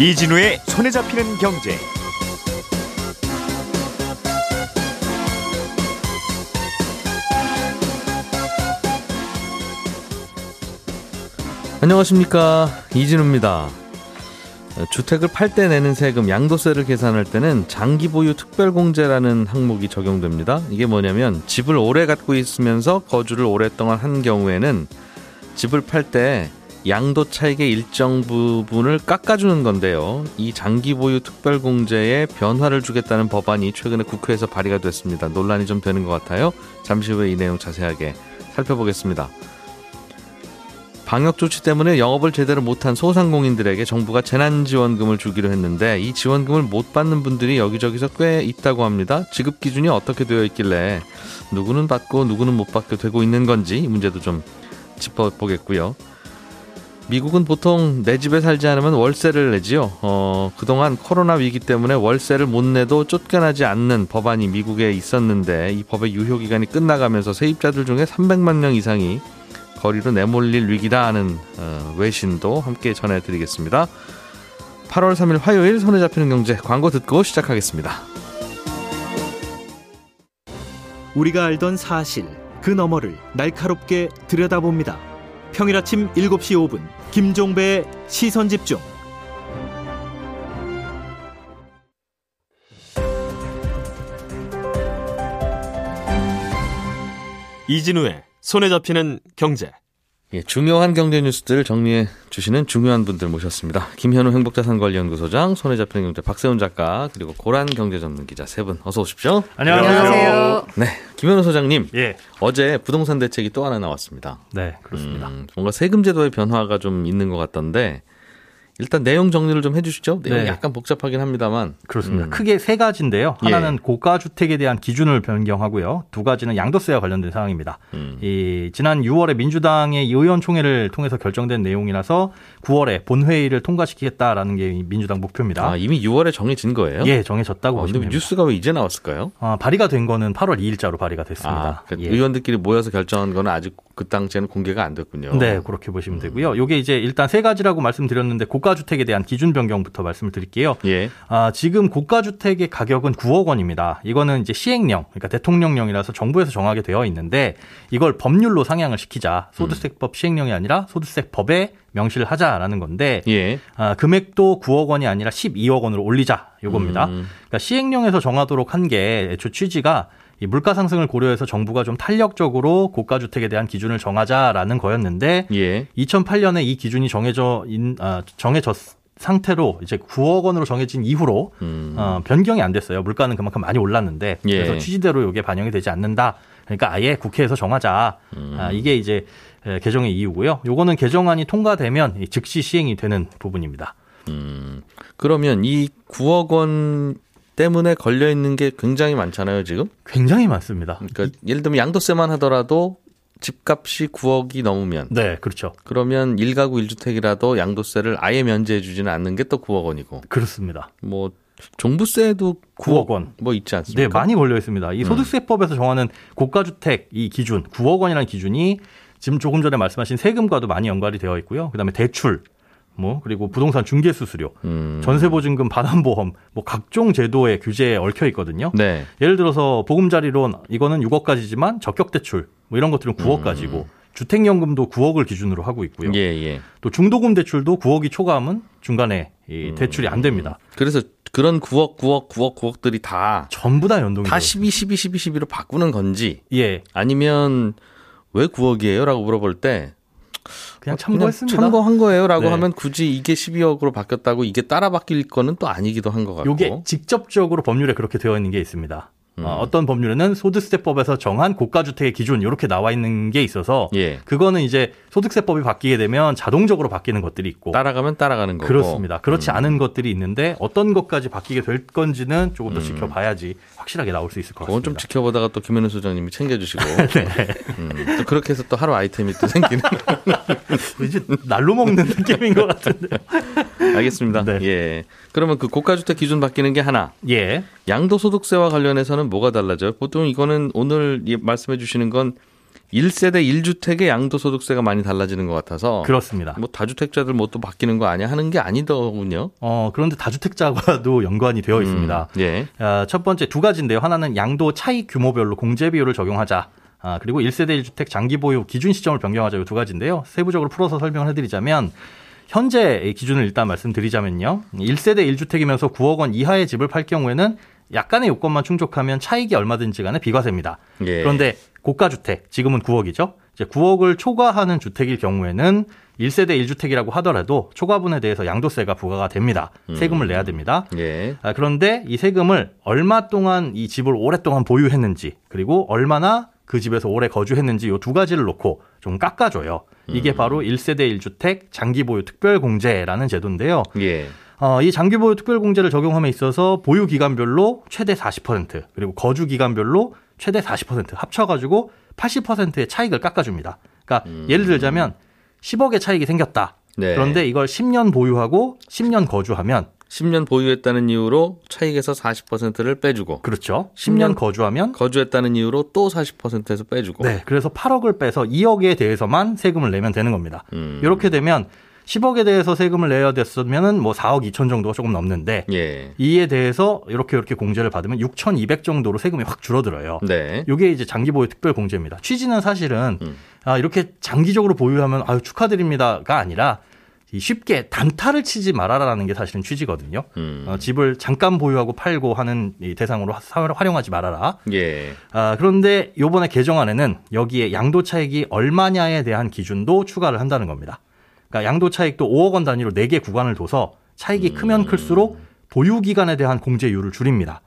이진우의 손에 잡히는 경제. 안녕하십니까 이진우입니다. 주택을 팔 때 내는 세금 양도세를 계산할 때는 장기 보유 특별공제라는 항목이 적용됩니다. 이게 뭐냐면 집을 오래 갖고 있으면서 거주를 오랫동안 한 경우에는 집을 팔 때 양도 차익의 일정 부분을 깎아주는 건데요. 이 장기 보유 특별공제에 변화를 주겠다는 법안이 최근에 국회에서 발의가 됐습니다. 논란이 좀 되는 것 같아요. 잠시 후에 이 내용 자세하게 살펴보겠습니다. 방역 조치 때문에 영업을 제대로 못한 소상공인들에게 정부가 재난지원금을 주기로 했는데 이 지원금을 못 받는 분들이 여기저기서 꽤 있다고 합니다. 지급 기준이 어떻게 되어 있길래 누구는 받고 누구는 못 받게 되고 있는 건지 이 문제도 좀 짚어보겠고요. 미국은 보통 내 집에 살지 않으면 월세를 내지요. 어, 그동안 코로나 위기 때문에 월세를 못 내도 쫓겨나지 않는 법안이 미국에 있었는데 이 법의 유효 기간이 끝나가면서 세입자들 중에 300만 명 이상이 거리로 내몰릴 위기다 하는 어, 외신도 함께 전해드리겠습니다. 8월 3일 화요일 손에 잡히는 경제 광고 듣고 시작하겠습니다. 우리가 알던 사실 그 너머를 날카롭게 들여다봅니다. 평일 아침 7시 5분 김종배의 시선 집중. 이진우의 손에 잡히는 경제. 예, 중요한 경제 뉴스들 정리해 주시는 중요한 분들 모셨습니다. 김현우 행복자산관리연구소장, 손에 잡히는 경제 박세훈 작가, 그리고 고란 경제전문 기자 세 분 어서 오십시오. 안녕하세요. 네, 김현우 소장님. 예. 어제 부동산 대책이 또 하나 나왔습니다. 네, 그렇습니다. 음, 뭔가 세금 제도의 변화가 좀 있는 것 같던데 일단 내용 정리를 좀 해주시죠. 내용이 네. 약간 복잡하긴 합니다만. 그렇습니다. 음. 크게 세 가지인데요. 예. 하나는 고가 주택에 대한 기준을 변경하고요. 두 가지는 양도세와 관련된 사항입니다. 음. 이 지난 6월에 민주당의 이 의원총회를 통해서 결정된 내용이라서 9월에 본회의를 통과시키겠다라는 게이 민주당 목표입니다. 아, 이미 6월에 정해진 거예요? 예, 정해졌다고 어, 근데 보시면 됩니다. 뉴스가 왜 이제 나왔을까요? 아, 발의가 된 거는 8월 2일자로 발의가 됐습니다. 아, 그 예. 의원들끼리 모여서 결정한 거는 아직 그 당시에는 공개가 안 됐군요. 네, 그렇게 보시면 되고요. 요게 이제 일단 세 가지라고 말씀드렸는데 고가 주택에 대한 기준 변경부터 말씀을 드릴게요. 예. 아, 지금 고가 주택의 가격은 9억 원입니다. 이거는 이제 시행령, 그러니까 대통령령이라서 정부에서 정하게 되어 있는데 이걸 법률로 상향을 시키자. 소득세법 시행령이 아니라 소득세법에 명시를 하자라는 건데 예. 아, 금액도 9억 원이 아니라 12억 원으로 올리자 요겁니다. 음. 그러니까 시행령에서 정하도록 한 게 애초 취지가 이 물가 상승을 고려해서 정부가 좀 탄력적으로 고가 주택에 대한 기준을 정하자라는 거였는데 예. 2008년에 이 기준이 정해져 인, 아, 정해졌 상태로 이제 9억 원으로 정해진 이후로 음. 어, 변경이 안 됐어요. 물가는 그만큼 많이 올랐는데 예. 그래서 취지대로 이게 반영이 되지 않는다. 그러니까 아예 국회에서 정하자. 음. 아, 이게 이제 에, 개정의 이유고요. 요거는 개정안이 통과되면 이 즉시 시행이 되는 부분입니다. 음. 그러면 이 9억 원 때문에 걸려 있는 게 굉장히 많잖아요, 지금. 굉장히 많습니다. 그러니까 예를 들면 양도세만 하더라도 집값이 9억이 넘으면 네, 그렇죠. 그러면 1가구 1주택이라도 양도세를 아예 면제해 주지는 않는 게 또 9억 원이고 그렇습니다. 뭐 종부세도 9억 원. 뭐 있지 않습니까? 네, 많이 걸려 있습니다. 음. 이 소득세법에서 정하는 고가주택 이 기준 9억 원이라는 기준이 지금 조금 전에 말씀하신 세금과도 많이 연관이 되어 있고요. 그다음에 대출 뭐 그리고 부동산 중개 수수료, 음. 전세 보증금 반환 보험 뭐 각종 제도의 규제에 얽혀 있거든요. 네. 예를 들어서 보금자리론 이거는 6억까지지만 적격 대출 뭐 이런 것들은 9억까지고 주택연금도 9억을 기준으로 하고 있고요. 음. 예, 예. 또 중도금 대출도 9억이 초과하면 중간에 음. 이 대출이 안 됩니다. 그래서 그런 9억, 9억, 9억, 9억들이 다, 전부 다 연동이 다 되어 있습니다. 12, 12, 12, 12로 바꾸는 건지 예, 아니면 왜 9억이에요? 라고 물어볼 때 그냥 참고했습니다. 참고한 거예요? 라고 네. 하면 굳이 이게 12억으로 바뀌었다고 이게 따라 바뀔 거는 또 아니기도 한 것 같고. 요게 직접적으로 법률에 그렇게 되어 있는 게 있습니다. 음. 어, 어떤 법률에는 소득세법에서 정한 고가주택의 기준 이렇게 나와 있는 게 있어서 예. 그거는 이제 소득세법이 바뀌게 되면 자동적으로 바뀌는 것들이 있고 따라가면 따라가는 거고. 그렇습니다. 그렇지 음. 않은 것들이 있는데 어떤 것까지 바뀌게 될 건지는 조금 더 지켜봐야지 확실하게 나올 수 있을 것 음. 그건 좀 같습니다. 지켜보다가 또 김현우 소장님이 챙겨주시고. 네. 음, 또 그렇게 해서 또 하루 아이템이 또 생기는. 이제 날로 먹는 느낌인 것 같은데. 알겠습니다. 네. 예. 그러면 그 고가주택 기준 바뀌는 게 하나. 예. 양도소득세와 관련해서는 뭐가 달라져요? 보통 이거는 오늘 이- 말씀해 주시는 건 1세대 1주택의 양도소득세가 많이 달라지는 것 같아서 그렇습니다. 뭐 다주택자들 뭐 또 바뀌는 거 아니야 하는 게 아니더군요. 어, 그런데 다주택자와도 연관이 되어 있습니다. 음, 예. 아, 첫 번째 두 가지인데요. 하나는 양도 차익 규모별로 공제 비율을 적용하자. 아, 그리고 1세대 1주택 장기 보유 기준 시점을 변경하자. 이 두 가지인데요. 세부적으로 풀어서 설명을 해드리자면 현재 기준을 일단 말씀드리자면요. 1세대 1주택이면서 9억 원 이하의 집을 팔 경우에는 약간의 요건만 충족하면 차익이 얼마든지 간에 비과세입니다. 예. 그런데 고가 주택 지금은 9억이죠. 이제 9억을 초과하는 주택일 경우에는 1세대 1주택이라고 하더라도 초과분에 대해서 양도세가 부과가 됩니다. 세금을 내야 됩니다. 예. 아, 그런데 이 세금을 얼마 동안 이 집을 오랫동안 보유했는지 그리고 얼마나 그 집에서 오래 거주했는지 요 두 가지를 놓고 좀 깎아줘요. 이게 바로 1세대 1주택 장기 보유 특별 공제라는 제도인데요. 예. 어, 이 장기 보유 특별공제를 적용함에 있어서 보유 기간별로 최대 40% 그리고 거주 기간별로 최대 40% 합쳐가지고 80%의 차익을 깎아줍니다. 그러니까 예를 들자면 10억의 차익이 생겼다. 네. 그런데 이걸 10년 보유하고 10년 거주하면 10년 보유했다는 이유로 차익에서 40%를 빼주고 그렇죠. 10년 10년 거주하면 거주했다는 이유로 또 40%에서 빼주고. 네, 그래서 8억을 빼서 2억에 대해서만 세금을 내면 되는 겁니다. 음. 이렇게 되면 10억에 대해서 세금을 내야 됐으면은 뭐 4억 2천 정도가 조금 넘는데 예. 이에 대해서 이렇게 이렇게 공제를 받으면 6,200 정도로 세금이 확 줄어들어요. 네. 이게 이제 장기 보유 특별 공제입니다. 취지는 사실은 음. 아, 이렇게 장기적으로 보유하면 아유 축하드립니다가 아니라 이 쉽게 단타를 치지 말아라라는 게 사실은 취지거든요. 음. 어, 집을 잠깐 보유하고 팔고 하는 이 대상으로 사- 활용하지 말아라. 예. 아, 그런데 요번에 개정안에는 여기에 양도 차익이 얼마냐에 대한 기준도 추가를 한다는 겁니다. 그러니까 양도 차익도 5억 원 단위로 4개 구간을 둬서 차익이 크면 클수록 보유 기간에 대한 공제율을 줄입니다.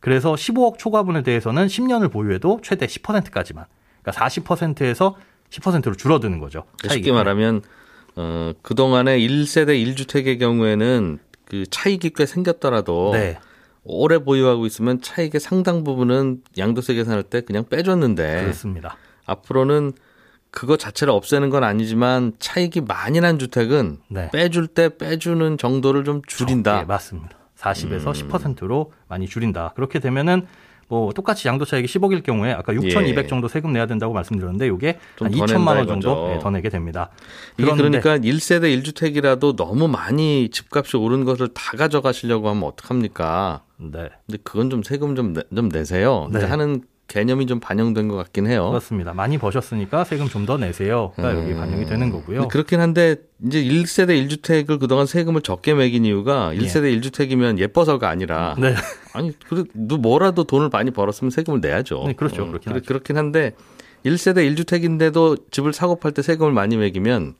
그래서 15억 초과분에 대해서는 10년을 보유해도 최대 10%까지만. 그러니까 40%에서 10%로 줄어드는 거죠. 차익이. 쉽게 말하면 어, 그동안에 1세대 1주택의 경우에는 그 차익이 꽤 생겼더라도 네. 오래 보유하고 있으면 차익의 상당 부분은 양도세 계산할 때 그냥 빼줬는데 그렇습니다. 앞으로는 그거 자체를 없애는 건 아니지만 차익이 많이 난 주택은 네. 빼줄 때 빼주는 정도를 좀 줄인다. 네, 맞습니다. 40에서 음. 10%로 많이 줄인다. 그렇게 되면은 뭐 똑같이 양도 차익이 10억일 경우에 아까 6,200 예. 정도 세금 내야 된다고 말씀드렸는데 이게 좀한더 2천만 원 정도. 예, 더 내게 됩니다. 이게 그러니까 1세대 1주택이라도 너무 많이 집값이 오른 것을 다 가져가시려고 하면 어떡합니까? 네. 근데 그건 좀 세금 좀, 내, 좀 내세요. 네. 하는 개념이 좀 반영된 것 같긴 해요. 그렇습니다. 많이 버셨으니까 세금 좀 더 내세요가 여기 음. 반영이 되는 거고요. 그렇긴 한데 이제 1세대 1주택을 그동안 세금을 적게 매긴 이유가 1세대 1주택이면 예뻐서가 아니라 네. 아니 그래 너 뭐라도 돈을 많이 벌었으면 세금을 내야죠. 네, 그렇죠. 그렇긴 그래, 하죠. 그렇긴 한데 1세대 1주택인데도 집을 사고 팔 때 세금을 많이 매기면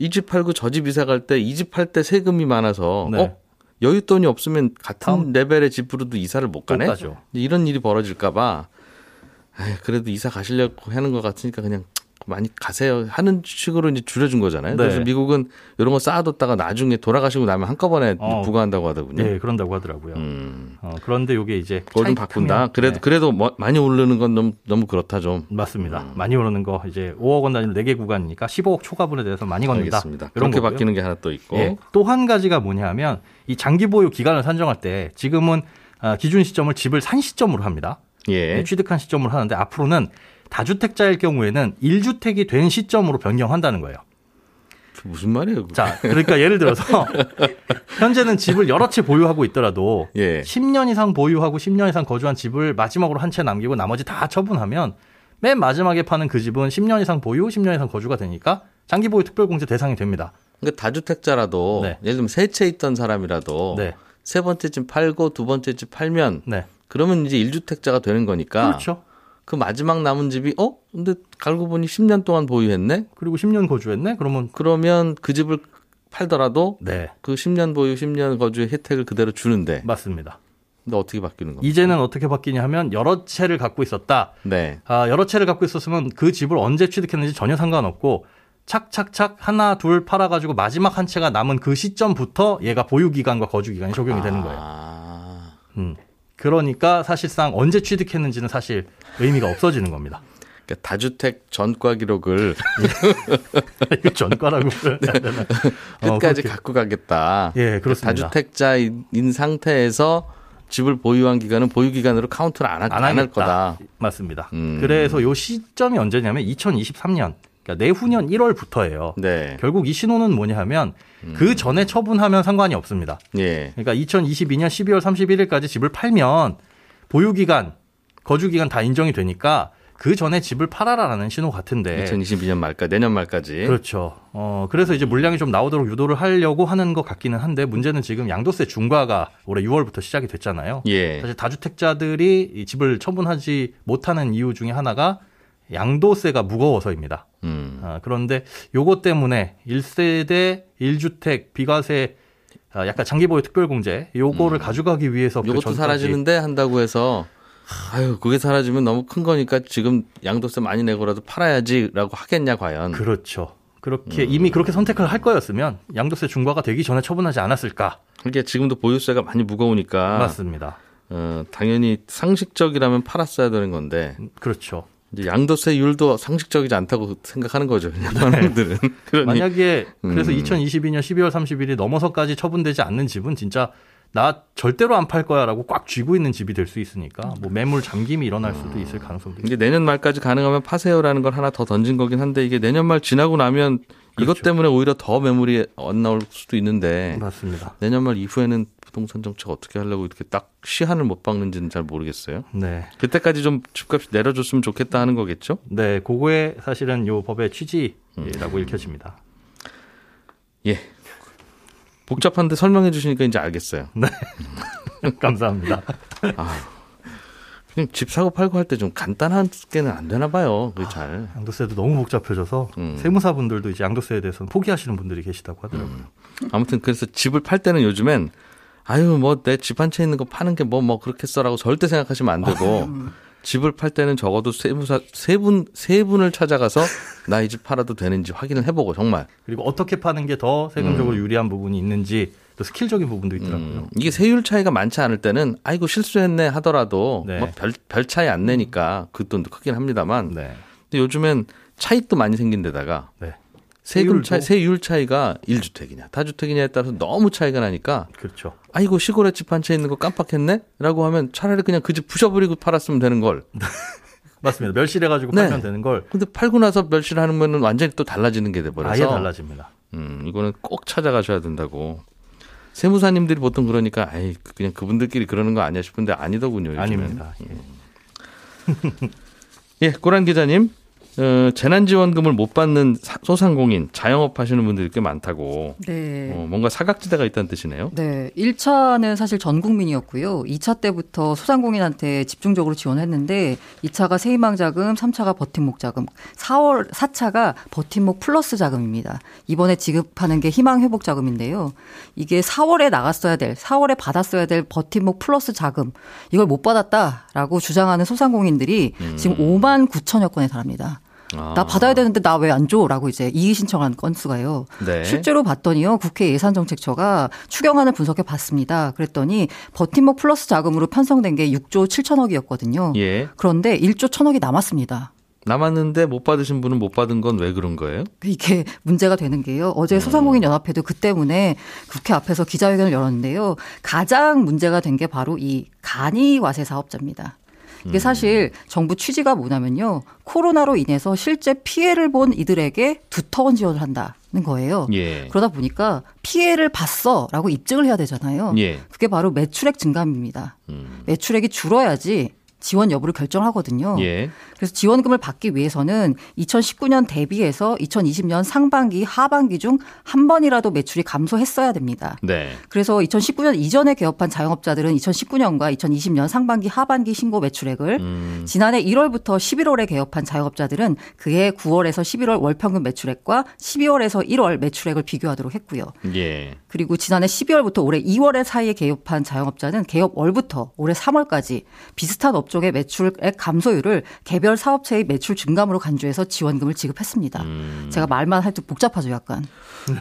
이 집 팔고 저 집 이사 갈 때 이 집 팔 때 세금이 많아서 네. 어 여윳돈이 없으면 같은 레벨의 집으로도 이사를 못 가네. 못 가죠. 이런 일이 벌어질까 봐 아이, 그래도 이사 가시려고 하는 것 같으니까 그냥 많이 가세요 하는 식으로 이제 줄여준 거잖아요. 네. 그래서 미국은 이런 거 쌓아뒀다가 나중에 돌아가시고 나면 한꺼번에 어. 부과한다고 하더군요. 네, 그런다고 하더라고요. 음. 어, 그런데 이게 이제 그걸 좀 바꾼다. 그래도 네, 그래도 뭐 많이 오르는 건 너무 너무 그렇다 좀. 맞습니다. 음. 많이 오르는 거 이제 5억 원 단위로 4개 구간이니까 15억 초과분에 대해서 많이 건다. 알겠습니다. 이런 그렇게 거고요. 바뀌는 게 하나 또 있고. 예. 또한 가지가 뭐냐면 이 장기 보유 기간을 산정할 때 지금은 아, 기준 시점을 집을 산 시점으로 합니다. 예. 네, 취득한 시점으로 하는데 앞으로는 다주택자일 경우에는 1주택이 된 시점으로 변경한다는 거예요. 그 무슨 말이에요? 자, 그러니까 예를 들어서 현재는 집을 여러 채 보유하고 있더라도 예. 10년 이상 보유하고 10년 이상 거주한 집을 마지막으로 한 채 남기고 나머지 다 처분하면 맨 마지막에 파는 그 집은 10년 이상 보유, 10년 이상 거주가 되니까 장기 보유 특별공제 대상이 됩니다. 그러니까 다주택자라도 네. 예를 들면 세 채 있던 사람이라도 네. 세 번째 집 팔고 두 번째 집 팔면 네. 그러면 이제 1주택자가 되는 거니까 그렇죠. 그 마지막 남은 집이 어? 근데 갈고 보니 10년 동안 보유했네? 그리고 10년 거주했네? 그러면 그러면 그 집을 팔더라도 네. 그 10년 보유, 10년 거주의 혜택을 그대로 주는데 맞습니다. 근데 어떻게 바뀌는 겁니까? 이제는 어떻게 바뀌냐 하면 여러 채를 갖고 있었다. 네. 아, 여러 채를 갖고 있었으면 그 집을 언제 취득했는지 전혀 상관없고 착착착 하나 둘 팔아 가지고 마지막 한 채가 남은 그 시점부터 얘가 보유 기간과 거주 기간이 적용이 되는 거예요. 아. 음. 그러니까 사실상 언제 취득했는지는 사실 의미가 없어지는 겁니다. 그러니까 다주택 전과 기록을 이거 전과라고 되나? 어, 끝까지 그렇게. 갖고 가겠다. 예, 그렇습니다. 다주택자인 상태에서 집을 보유한 기간은 보유 기간으로 카운트를 안, 하, 안안할 하겠다. 거다. 맞습니다. 음. 그래서 요 시점이 언제냐면 2023년, 그러니까 내후년 1월부터예요. 네. 결국 이 신호는 뭐냐 하면 그 전에 처분하면 상관이 없습니다. 예. 그러니까 2022년 12월 31일까지 집을 팔면 보유 기간, 거주 기간 다 인정이 되니까 그 전에 집을 팔아라라는 신호 같은데 2022년 말까 내년 말까지. 네. 그렇죠. 어, 그래서 이제 물량이 좀 나오도록 유도를 하려고 하는 것 같기는 한데 문제는 지금 양도세 중과가 올해 6월부터 시작이 됐잖아요. 예. 사실 다주택자들이 이 집을 처분하지 못하는 이유 중에 하나가 양도세가 무거워서입니다. 음. 아, 그런데 요것 때문에 1세대 1주택 비과세 아, 약간 장기보유 특별공제 요거를 가져가기 위해서 그 요것도 전까지 사라지는데 한다고 해서 아유 그게 사라지면 너무 큰 거니까 지금 양도세 많이 내고라도 팔아야지라고 하겠냐 과연. 그렇죠. 그렇게 음. 이미 그렇게 선택을 할 거였으면 양도세 중과가 되기 전에 처분하지 않았을까? 그게 지금도 보유세가 많이 무거우니까 맞습니다. 어, 당연히 상식적이라면 팔았어야 되는 건데 그렇죠. 이제 양도세율도 상식적이지 않다고 생각하는 거죠. 그냥 사람들은. 그러니 만약에 그래서 음. 2022년 12월 30일이 넘어서까지 처분되지 않는 집은 진짜 나 절대로 안 팔 거야라고 꽉 쥐고 있는 집이 될 수 있으니까 뭐 매물 잠김이 일어날 수도 있을 가능성도 이게 내년 말까지 가능하면 파세요라는 걸 하나 더 던진 거긴 한데 이게 내년 말 지나고 나면 이것 그렇죠. 때문에 오히려 더 매물이 안 나올 수도 있는데 맞습니다. 내년 말 이후에는 부동산 정책 어떻게 하려고 이렇게 딱 시한을 못 박는지는 잘 모르겠어요. 네. 그때까지 좀 집값이 내려줬으면 좋겠다 하는 거겠죠? 네, 그거에 사실은 요 법의 취지라고 읽혀집니다. 예. 복잡한데 설명해 주시니까 이제 알겠어요. 감사합니다. 그냥 집 사고 팔고 할 때 좀 간단하게는 안 되나 봐요. 그게 잘. 양도세도 너무 복잡해져서 음. 세무사분들도 이제 양도세에 대해서는 포기하시는 분들이 계시다고 하더라고요. 아무튼 그래서 집을 팔 때는 요즘엔 아유 뭐 내 집 한 채 있는 거 파는 게뭐뭐 그렇겠어라고 절대 생각하시면 안 되고 집을 팔 때는 적어도 세무사 세분 세 분을 찾아가서 나 이 집 팔아도 되는지 확인을 해보고 정말 그리고 어떻게 파는 게 더 세금적으로 음. 유리한 부분이 있는지 또 스킬적인 부분도 있더라고요. 음, 이게 세율 차이가 많지 않을 때는 아이고 실수했네 하더라도 네. 뭐별 별 차이 안 내니까 그 돈도 크긴 합니다만 네. 근데 요즘엔 차익도 많이 생긴 데다가 네. 세금 차이 세율 차이가 1주택이냐 다주택이냐에 따라서 너무 차이가 나니까 그렇죠. 아이고 시골에 집 한 채 있는 거 깜빡했네? 라고 하면 차라리 그냥 그 집 부셔버리고 팔았으면 되는 걸. 맞습니다. 멸실해가지고 네. 팔면 되는 걸 근데 팔고 나서 멸실하는 거는 완전히 또 달라지는 게 돼버려서. 아예 달라집니다. 음, 이거는 꼭 찾아가셔야 된다고. 세무사님들이 보통 그러니까 아이 그냥 그분들끼리 그러는 거 아니야 싶은데 아니더군요. 요즘엔. 아닙니다. 예. 예, 고란 기자님. 어, 재난지원금을 못 받는 사- 소상공인, 자영업 하시는 분들이 꽤 많다고. 네. 어, 뭔가 사각지대가 있다는 뜻이네요. 네. 1차는 사실 전 국민이었고요. 2차 때부터 소상공인한테 집중적으로 지원했는데 2차가 세희망 자금, 3차가 버팀목 자금, 4월 4차가 버팀목 플러스 자금입니다. 이번에 지급하는 게 희망 회복 자금인데요. 이게 4월에 나갔어야 될, 4월에 받았어야 될 버팀목 플러스 자금 이걸 못 받았다라고 주장하는 소상공인들이 지금 5만 9천여 건에 달합니다. 아, 나 받아야 되는데 나 왜 안 줘? 라고 이제 이의 신청한 건수가요. 네. 실제로 봤더니요. 국회 예산정책처가 추경안을 분석해 봤습니다. 그랬더니 버팀목 플러스 자금으로 편성된 게 6조 7천억이었거든요. 예. 그런데 1조 천억이 남았습니다. 남았는데 못 받으신 분은 못 받은 건 왜 그런 거예요? 이게 문제가 되는 게요. 어제 소상공인 연합회도 그 때문에 국회 앞에서 기자회견을 열었는데요. 가장 문제가 된 게 바로 이 간이 과세 사업자입니다. 이게 사실 정부 취지가 뭐냐면요. 코로나로 인해서 실제 피해를 본 이들에게 두터운 지원을 한다 는 거예요. 예. 그러다 보니까 피해를 봤어라고 입증을 해야 되잖아요. 예. 그게 바로 매출액 증감입니다. 음. 매출액이 줄어야지 지원 여부를 결정하거든요. 예. 그래서 지원금을 받기 위해서는 2019년 대비해서 2020년 상반기, 하반기 중 한 번이라도 매출이 감소했어야 됩니다. 네. 그래서 2019년 이전에 개업한 자영업자들은 2019년과 2020년 상반기, 하반기 신고 매출액을 음. 지난해 1월부터 11월에 개업한 자영업자들은 그해 9월에서 11월 월 평균 매출액과 12월에서 1월 매출액을 비교하도록 했고요. 예. 그리고 지난해 12월부터 올해 2월 사이에 개업한 자영업자는 개업 월부터 올해 3월까지 비슷한 업종의 매출액 감소율을 개별 사업체의 매출 증감으로 간주해서 지원금을 지급했습니다. 음. 제가 말만 해도 복잡하죠, 약간.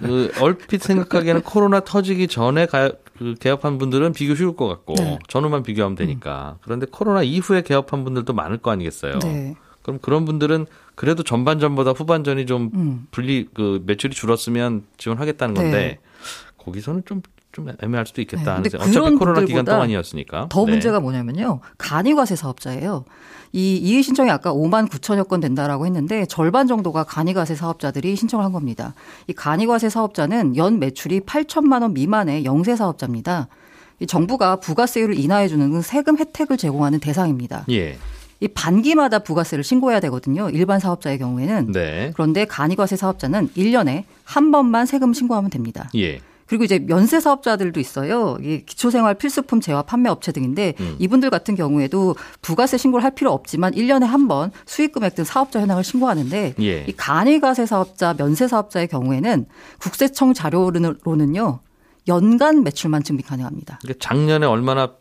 그 얼핏 생각하기에는 코로나 터지기 전에 가, 그 개업한 분들은 비교 쉬울 것 같고 네. 전후만 비교하면 되니까 그런데 코로나 이후에 개업한 분들도 많을 거 아니겠어요. 네. 그럼 그런 분들은 그래도 전반전보다 후반전이 좀 음. 불리 그 매출이 줄었으면 지원하겠다는 건데 네. 거기서는 좀 좀 애매할 수도 있겠다 네, 하는 생각. 어차피 코로나 기간 동안이었으니까. 더 네. 문제가 뭐냐면요. 간이과세 사업자예요. 이 이의 신청이 아까 5만 9천여 건 된다라고 했는데 절반 정도가 간이과세 사업자들이 신청을 한 겁니다. 이 간이과세 사업자는 연 매출이 8천만 원 미만의 영세 사업자입니다. 이 정부가 부가세율을 인하해 주는 세금 혜택을 제공하는 대상입니다. 예. 이 반기마다 부가세를 신고해야 되거든요. 일반 사업자의 경우에는. 네. 그런데 간이과세 사업자는 1년에 한 번만 세금 신고하면 됩니다. 예. 그리고 이제 면세 사업자들도 있어요. 이 기초생활 필수품 재화 판매 업체 등인데 음. 이분들 같은 경우에도 부가세 신고를 할 필요 없지만 1년에 한 번 수익 금액 등 사업자 현황을 신고하는데 예. 이 간이과세 사업자, 면세 사업자의 경우에는 국세청 자료로는요. 연간 매출만 증빙 가능합니다. 그러니까 작년에 얼마나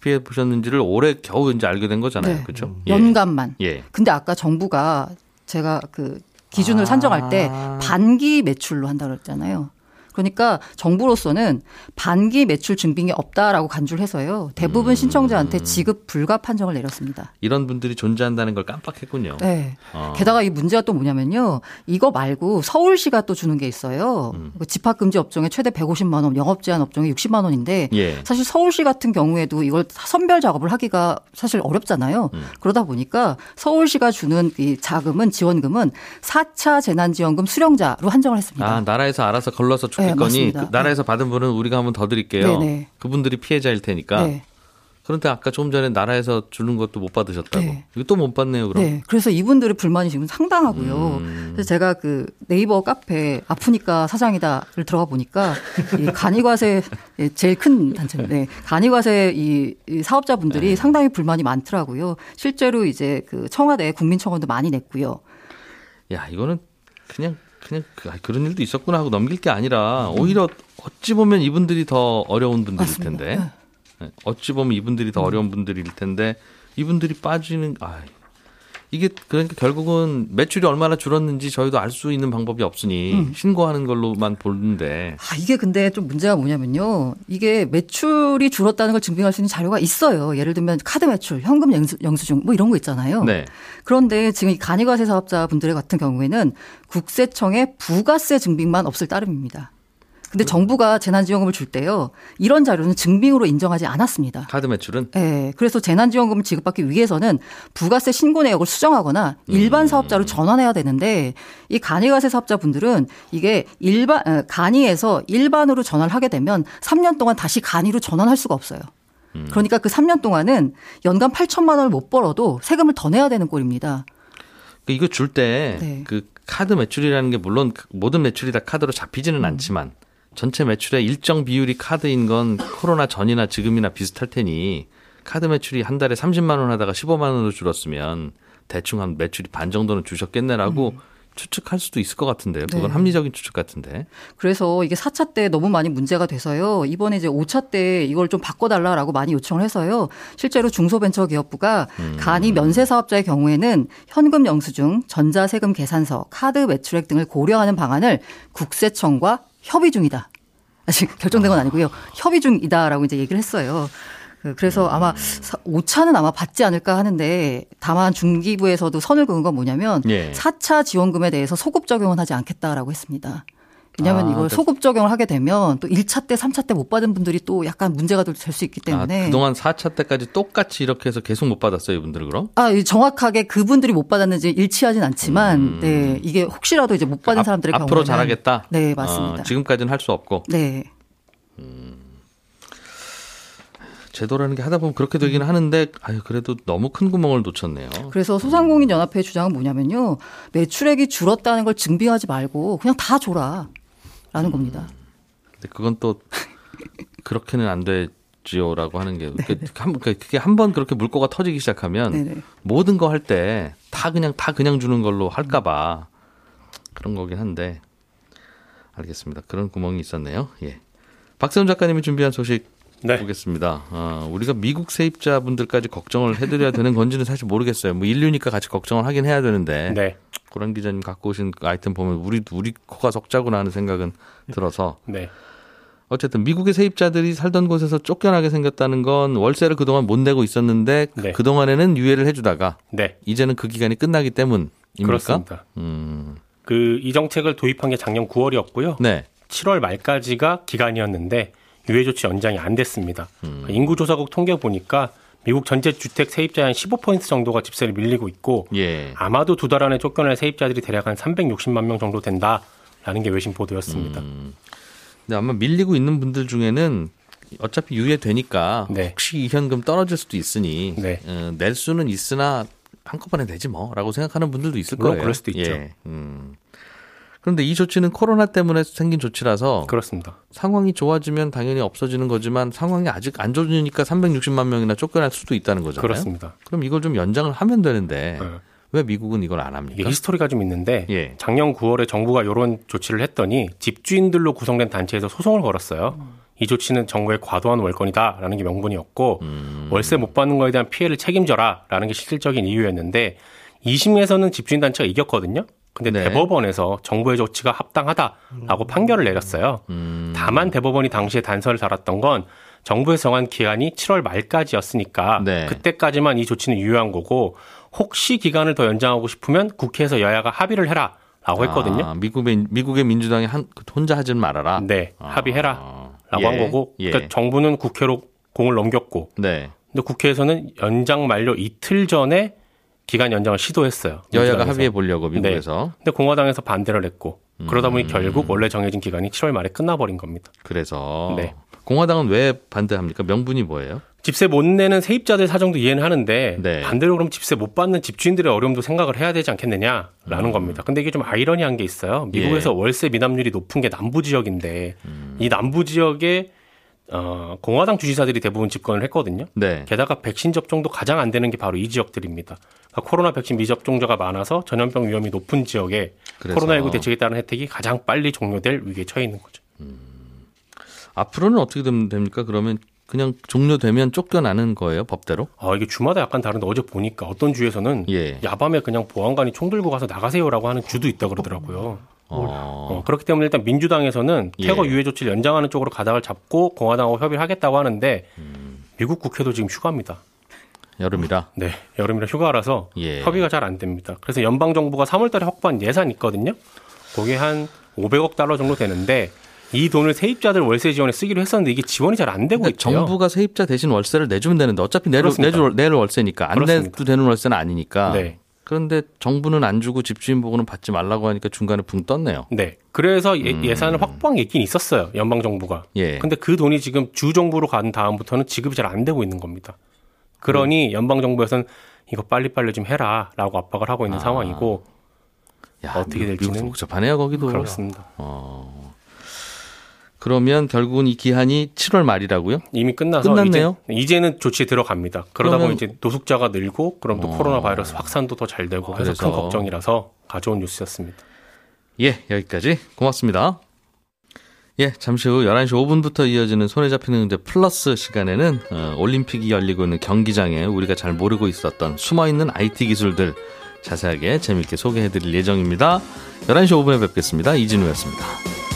피해 보셨는지를 올해 겨우 이제 알게 된 거잖아요. 네. 그렇죠? 연간만. 예. 근데 아까 정부가 제가 그 기준을 산정할 때 아. 반기 매출로 한다고 그랬잖아요. 그러니까 정부로서는 반기 매출 증빙이 없다라고 간주를 해서요. 대부분 신청자한테 지급 불가 판정을 내렸습니다. 이런 분들이 존재한다는 걸 깜빡했군요. 네. 어. 게다가 이 문제가 또 뭐냐면요. 이거 말고 서울시가 또 주는 게 있어요. 음. 그 집합 금지 업종에 최대 150만 원, 영업 제한 업종에 60만 원인데 예. 사실 서울시 같은 경우에도 이걸 선별 작업을 하기가 사실 어렵잖아요. 음. 그러다 보니까 서울시가 주는 이 자금은 지원금은 4차 재난지원금 수령자로 한정을 했습니다. 아, 나라에서 알아서 걸러서 줬겠거니 네, 맞습니다. 그 나라에서 받은 분은 우리가 한번 더 드릴게요. 네네. 그분들이 피해자일 테니까. 네. 그런데 아까 조금 전에 나라에서 주는 것도 못 받으셨다고. 네. 이거 또 못 받네요, 그럼. 네. 그래서 이분들의 불만이 지금 상당하고요. 음. 그래서 제가 그 네이버 카페 아프니까 사장이다를 들어가 보니까 이 간이과세 예, 제일 큰 단체인데 네. 간이과세 이, 이 사업자분들이 네. 상당히 불만이 많더라고요. 실제로 이제 그 청와대 국민청원도 많이 냈고요. 야, 이거는 그냥 그냥 그- 아, 그런 일도 있었구나 하고 넘길 게 아니라 음. 오히려 어찌 보면 이분들이 더 어려운 분들일 맞습니다. 텐데. 네. 네, 어찌 보면 이분들이 더 어려운 분들일 텐데 이분들이 빠지는 아 이게 그러니까 결국은 매출이 얼마나 줄었는지 저희도 알 수 있는 방법이 없으니 음. 신고하는 걸로만 보는데 아, 이게 근데 좀 문제가 뭐냐면요. 이게 매출이 줄었다는 걸 증빙할 수 있는 자료가 있어요. 예를 들면 카드 매출, 현금 영수, 영수증 뭐 이런 거 있잖아요. 네. 그런데 지금 이 간이과세 사업자분들의 같은 경우에는 국세청의 부가세 증빙만 없을 따름입니다. 근데 정부가 재난지원금을 줄 때요. 이런 자료는 증빙으로 인정하지 않았습니다. 카드 매출은 예. 그래서 재난지원금을 지급받기 위해서는 부가세 신고 내역을 수정하거나 음. 일반 사업자로 전환해야 되는데 이 간이과세 사업자분들은 이게 일반 어, 간이에서 일반으로 전환을 하게 되면 3년 동안 다시 간이로 전환할 수가 없어요. 음. 그러니까 그 3년 동안은 연간 8천만 원을 못 벌어도 세금을 더 내야 되는 꼴입니다. 그 이거 줄때 네. 그 카드 매출이라는 게 물론 그 모든 매출이 다 카드로 잡히지는 음. 않지만 전체 매출의 일정 비율이 카드인 건 코로나 전이나 지금이나 비슷할 테니 카드 매출이 한 달에 30만 원 하다가 15만 원으로 줄었으면 대충 한 매출이 반 정도는 주셨겠네라고 추측할 수도 있을 것 같은데요. 그건 음. 네. 합리적인 추측 같은데. 그래서 이게 4차 때 너무 많이 문제가 돼서요. 이번에 이제 5차 때 이걸 좀 바꿔달라라고 많이 요청을 해서요. 실제로 중소벤처기업부가 음. 간이 면세 사업자의 경우에는 현금 영수증, 전자세금 계산서, 카드 매출액 등을 고려하는 방안을 국세청과 협의 중이다. 아직 결정된 건 아니고요. 협의 중이다라고 이제 얘기를 했어요. 그- 그래서 아마 5차는 아마 받지 않을까 하는데 다만 중기부에서도 선을 그은 건 뭐냐면 예. 4차 지원금에 대해서 소급 적용은 하지 않겠다라고 했습니다. 왜냐하면 아, 이걸 그- 소급 적용을 하게 되면 또 1차 때, 3차 때 못 받은 분들이 또 약간 문제가 될 수 있기 때문에 아, 그동안 4차 때까지 똑같이 이렇게 해서 계속 못 받았어요, 이분들 그럼? 아, 이 정확하게 그분들이 못 받았는지 일치하진 않지만, 음. 네, 이게 혹시라도 이제 못 받은 앞- 사람들의 경우는 앞으로 잘하겠다. 네, 맞습니다. 어, 지금까지는 할 수 없고 네, 제도라는 게 하다 보면 그렇게 되긴 하는데 아유 그래도 너무 큰 구멍을 놓쳤네요. 그래서 소상공인 연합회의 주장은 뭐냐면요, 매출액이 줄었다는 걸 증빙하지 말고 그냥 다 줘라 라는 음. 겁니다. 근데 그건 또 그렇게는 안 되지요라고 하는 게 그게 한, 그게 한 번 그렇게 물꼬가 터지기 시작하면 네네. 모든 거 할 때 다 그냥 다 그냥 주는 걸로 할까봐 그런 거긴 한데 알겠습니다. 그런 구멍이 있었네요. 예. 박세훈 작가님이 준비한 소식 네. 보겠습니다. 어, 우리가 미국 세입자분들까지 걱정을 해드려야 되는 건지는 사실 모르겠어요. 뭐 인류니까 같이 걱정을 하긴 해야 되는데 네. 고란 기자님 갖고 오신 그 아이템 보면 우리 우리 코가 석자구나 하는 생각은 들어서 네. 어쨌든 미국의 세입자들이 살던 곳에서 쫓겨나게 생겼다는 건 월세를 그동안 못 내고 있었는데 네. 그 동안에는 유예를 해주다가 네. 이제는 그 기간이 끝나기 때문입니까? 그렇습니다. 음, 그이 정책을 도입한 게 작년 9월이었고요. 네. 7월 말까지가 기간이었는데 유예 조치 연장이 안 됐습니다. 음. 인구조사국 통계 보니까 미국 전체 주택 세입자의 한15% 정도가 집세를 밀리고 있고 예. 아마도 두 달 안에 쫓겨날 세입자들이 대략 한 360만 명 정도 된다라는 게 외신 보도였습니다. 음. 근데 아마 밀리고 있는 분들 중에는 어차피 유예되니까 네. 혹시 이 현금 떨어질 수도 있으니 네. 어, 낼 수는 있으나 한꺼번에 내지 뭐라고 생각하는 분들도 있을 물론 거예요. 그럴 수도 있죠. 예. 음. 그런데 이 조치는 코로나 때문에 생긴 조치라서 그렇습니다. 상황이 좋아지면 당연히 없어지는 거지만 상황이 아직 안 좋으니까 360만 명이나 쫓겨날 수도 있다는 거잖아요. 그렇습니다. 그럼 이걸 좀 연장을 하면 되는데 네. 왜 미국은 이걸 안 합니까? 히스토리가 좀 있는데 예. 작년 9월에 정부가 이런 조치를 했더니 집주인들로 구성된 단체에서 소송을 걸었어요. 이 조치는 정부의 과도한 월권이다라는 게 명분이었고 음. 월세 못 받는 거에 대한 피해를 책임져라라는 게 실질적인 이유였는데 2심에서는 집주인 단체가 이겼거든요. 근데 네. 대법원에서 정부의 조치가 합당하다라고 판결을 내렸어요. 음. 다만 대법원이 당시에 단서를 달았던 건 정부에서 정한 기한이 7월 말까지였으니까 네. 그때까지만 이 조치는 유효한 거고 혹시 기간을 더 연장하고 싶으면 국회에서 여야가 합의를 해라 라고 했거든요. 아, 미국의 미국의 민주당이 한 혼자 하진 말아라. 네, 아. 합의해라라고 예, 한 거고 예. 그러니까 정부는 국회로 공을 넘겼고 네. 근데 국회에서는 연장 만료 이틀 전에 기간 연장을 시도했어요. 여야가 민주당에서. 합의해 보려고 미국에서. 근데 공화당에서 반대를 했고 그러다 보니 음. 결국 원래 정해진 기간이 7월 말에 끝나버린 겁니다. 그래서 네. 공화당은 왜 반대합니까? 명분이 뭐예요? 집세 못 내는 세입자들 사정도 이해는 하는데 네. 반대로 그럼 집세 못 받는 집주인들의 어려움도 생각을 해야 되지 않겠느냐라는 음. 겁니다. 근데 이게 좀 아이러니한 게 있어요. 미국에서 월세 미납률이 높은 게 남부 지역인데 음. 이 남부 지역에 어, 공화당 주지사들이 대부분 집권을 했거든요. 네. 게다가 백신 접종도 가장 안 되는 게 바로 이 지역들입니다. 그러니까 코로나 백신 미접종자가 많아서 전염병 위험이 높은 지역에 그래서 코로나19 대책에 따른 혜택이 가장 빨리 종료될 위기에 처해 있는 거죠. 앞으로는 어떻게 되면 됩니까? 그러면 그냥 종료되면 쫓겨나는 거예요, 법대로? 아, 이게 주마다 약간 다른데 어제 보니까 어떤 주에서는 예. 야밤에 그냥 보안관이 총 들고 가서 나가세요라고 하는 주도 있다 그러더라고요. 어. 어, 그렇기 때문에 일단 민주당에서는 예. 퇴거 유예 조치를 연장하는 쪽으로 가닥을 잡고 공화당하고 협의를 하겠다고 하는데 음. 미국 국회도 지금 휴가입니다. 여름이라. 네, 여름이라 휴가라서 예. 협의가 잘 안 됩니다. 그래서 연방 정부가 3월달에 확보한 예산이 있거든요. 그게 한 500억 달러 정도 되는데 이 돈을 세입자들 월세 지원에 쓰기로 했었는데 이게 지원이 잘 안 되고 있대요. 정부가 세입자 대신 월세를 내주면 되는데 어차피 그렇습니다. 내줄 내를 월세니까 안 그렇습니다. 내도 되는 월세는 아니니까. 네. 그런데 정부는 안 주고 집주인 보고는 받지 말라고 하니까 중간에 붕 떴네요. 네. 그래서 예, 산을 확보한 게 있긴 있었어요. 연방 정부가. 음. 예. 근데 그 돈이 지금 주 정부로 간 다음부터는 지급이 잘 안 되고 있는 겁니다. 그러니 연방 정부에서는 이거 빨리빨리 좀 해라라고 압박을 하고 있는 아. 상황이고 야, 어떻게 될지는 복잡하네요, 거기도. 그렇습니다. 어. 그러면 결국은 이 기한이 7월 말이라고요? 이미 끝나서 끝났네요? 이제, 이제는 조치에 들어갑니다. 그러다 보니 이제 노숙자가 늘고 그럼 또 어. 코로나 바이러스 확산도 더 잘 되고 해서 그래서- 큰 걱정이라서 가져온 뉴스였습니다. 예, 여기까지. 고맙습니다. 예, 잠시 후 11시 5분부터 이어지는 손에 잡히는 경제 플러스 시간에는 어, 올림픽이 열리고 있는 경기장에 우리가 잘 모르고 있었던 숨어있는 IT 기술들 자세하게 재밌게 소개해드릴 예정입니다. 11시 5분에 뵙겠습니다. 이진우였습니다.